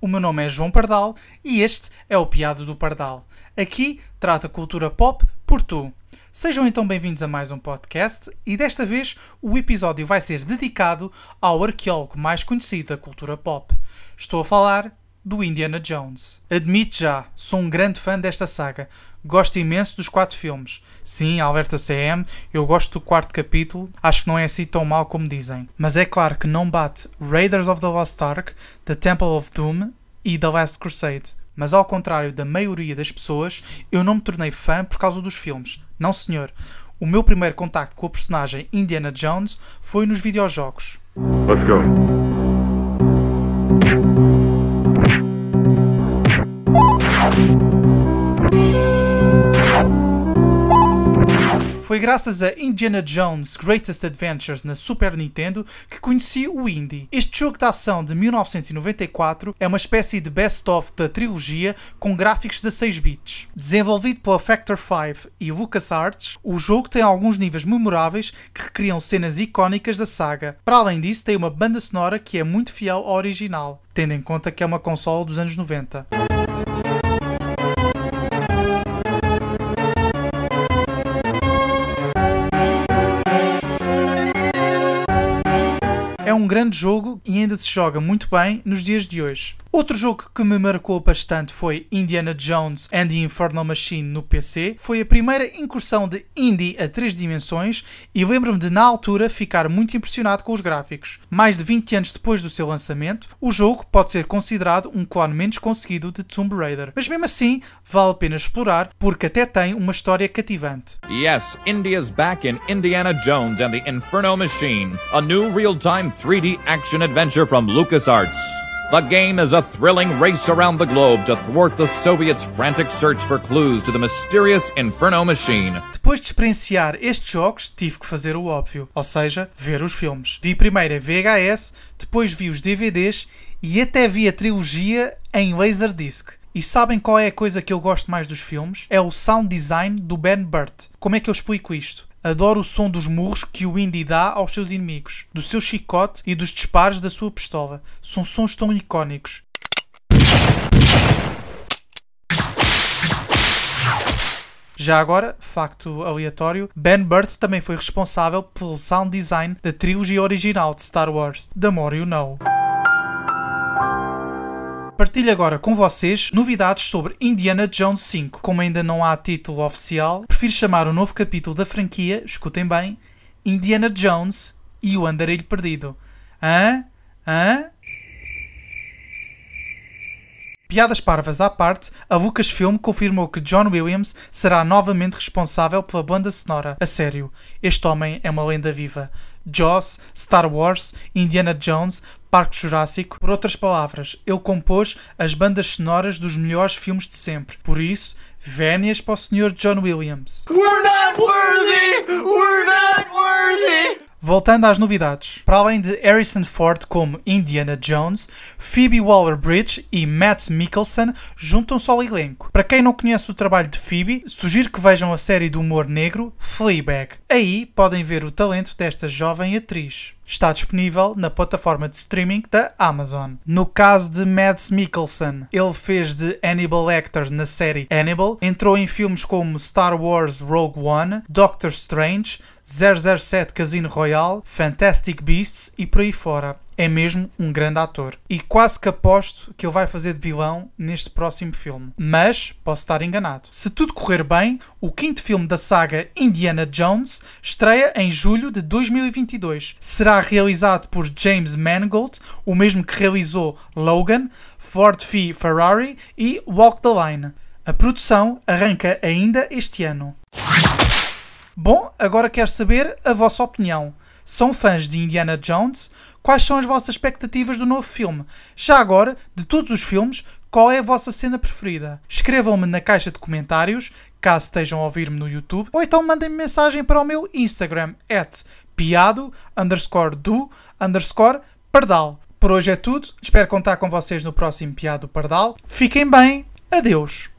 o meu nome é João Pardal e este é o Piado do Pardal. Aqui trata cultura pop por tu. Sejam então bem-vindos a mais um podcast e desta vez o episódio vai ser dedicado ao arqueólogo mais conhecido da cultura pop. Estou a falar do Indiana Jones. Admito já, sou um grande fã desta saga. Gosto imenso dos quatro filmes. Sim, Alberta CM, eu gosto do quarto capítulo, acho que não é assim tão mal como dizem. Mas é claro que não bate Raiders of the Lost Ark, The Temple of Doom e The Last Crusade. Mas ao contrário da maioria das pessoas, eu não me tornei fã por causa dos filmes. Não, senhor. O meu primeiro contacto com a personagem Indiana Jones foi nos videojogos. Let's go. Graças a Indiana Jones Greatest Adventures na Super Nintendo que conheci o Indy. Este jogo de ação de 1994 é uma espécie de best-of da trilogia com gráficos de 6 bits. Desenvolvido pela Factor 5 e LucasArts, o jogo tem alguns níveis memoráveis que recriam cenas icónicas da saga. Para além disso, tem uma banda sonora que é muito fiel ao original, tendo em conta que é uma console dos anos 90. É um grande jogo e ainda se joga muito bem nos dias de hoje. Outro jogo que me marcou bastante foi Indiana Jones and the Infernal Machine no PC. Foi a primeira incursão de indie a três dimensões e lembro-me de, na altura, ficar muito impressionado com os gráficos. Mais de 20 anos depois do seu lançamento, o jogo pode ser considerado um clone menos conseguido de Tomb Raider. Mas mesmo assim, vale a pena explorar porque até tem uma história cativante. Yes, India's back in Indiana Jones and the Inferno Machine, a new real-time 3D action adventure from LucasArts. The game is a thrilling race around the globe to thwart the Soviets' frantic search for clues to the mysterious Inferno Machine. Depois de experienciar estes jogos, tive que fazer o óbvio, ou seja, ver os filmes. Vi primeiro em VHS, depois vi os DVDs e até vi a trilogia em Laserdisc. E sabem qual é a coisa que eu gosto mais dos filmes? É o sound design do Ben Burt. Como é que eu explico isto? Adoro o som dos murros que o Indy dá aos seus inimigos, do seu chicote e dos disparos da sua pistola. São sons tão icónicos. Já agora, facto aleatório, Ben Burt também foi responsável pelo sound design da trilogia original de Star Wars, The More You Know. Partilho agora com vocês novidades sobre Indiana Jones 5. Como ainda não há título oficial, prefiro chamar o novo capítulo da franquia, escutem bem, Indiana Jones e o Andarilho Perdido. Hã? Hã? Piadas parvas à parte, a Lucasfilm confirmou que John Williams será novamente responsável pela banda sonora. A sério, este homem é uma lenda viva. Jaws, Star Wars, Indiana Jones, Parque Jurássico. Por outras palavras, ele compôs as bandas sonoras dos melhores filmes de sempre. Por isso, vénias para o Sr. John Williams. We're not worthy! Voltando às novidades, para além de Harrison Ford como Indiana Jones, Phoebe Waller-Bridge e Matt Mikkelsen juntam-se ao elenco. Para quem não conhece o trabalho de Phoebe, sugiro que vejam a série de humor negro Fleabag. Aí podem ver o talento desta jovem atriz está disponível na plataforma de streaming da Amazon. No caso de Mads Mikkelsen, ele fez de Hannibal Lecter na série Hannibal, entrou em filmes como Star Wars Rogue One, Doctor Strange, 007 Casino Royale, Fantastic Beasts e por aí fora é mesmo um grande ator. E quase que aposto que ele vai fazer de vilão neste próximo filme. Mas posso estar enganado. Se tudo correr bem, o quinto filme da saga Indiana Jones estreia em julho de 2022. Será realizado por James Mangold, o mesmo que realizou Logan, Ford v Ferrari e Walk the Line. A produção arranca ainda este ano. Bom, agora quero saber a vossa opinião. São fãs de Indiana Jones? Quais são as vossas expectativas do novo filme? Já agora, de todos os filmes, qual é a vossa cena preferida? Escrevam-me na caixa de comentários, caso estejam a ouvir-me no YouTube, ou então mandem-me mensagem para o meu Instagram, at piado, underscore do, underscore pardal. Por hoje é tudo, espero contar com vocês no próximo Piado Pardal. Fiquem bem, adeus!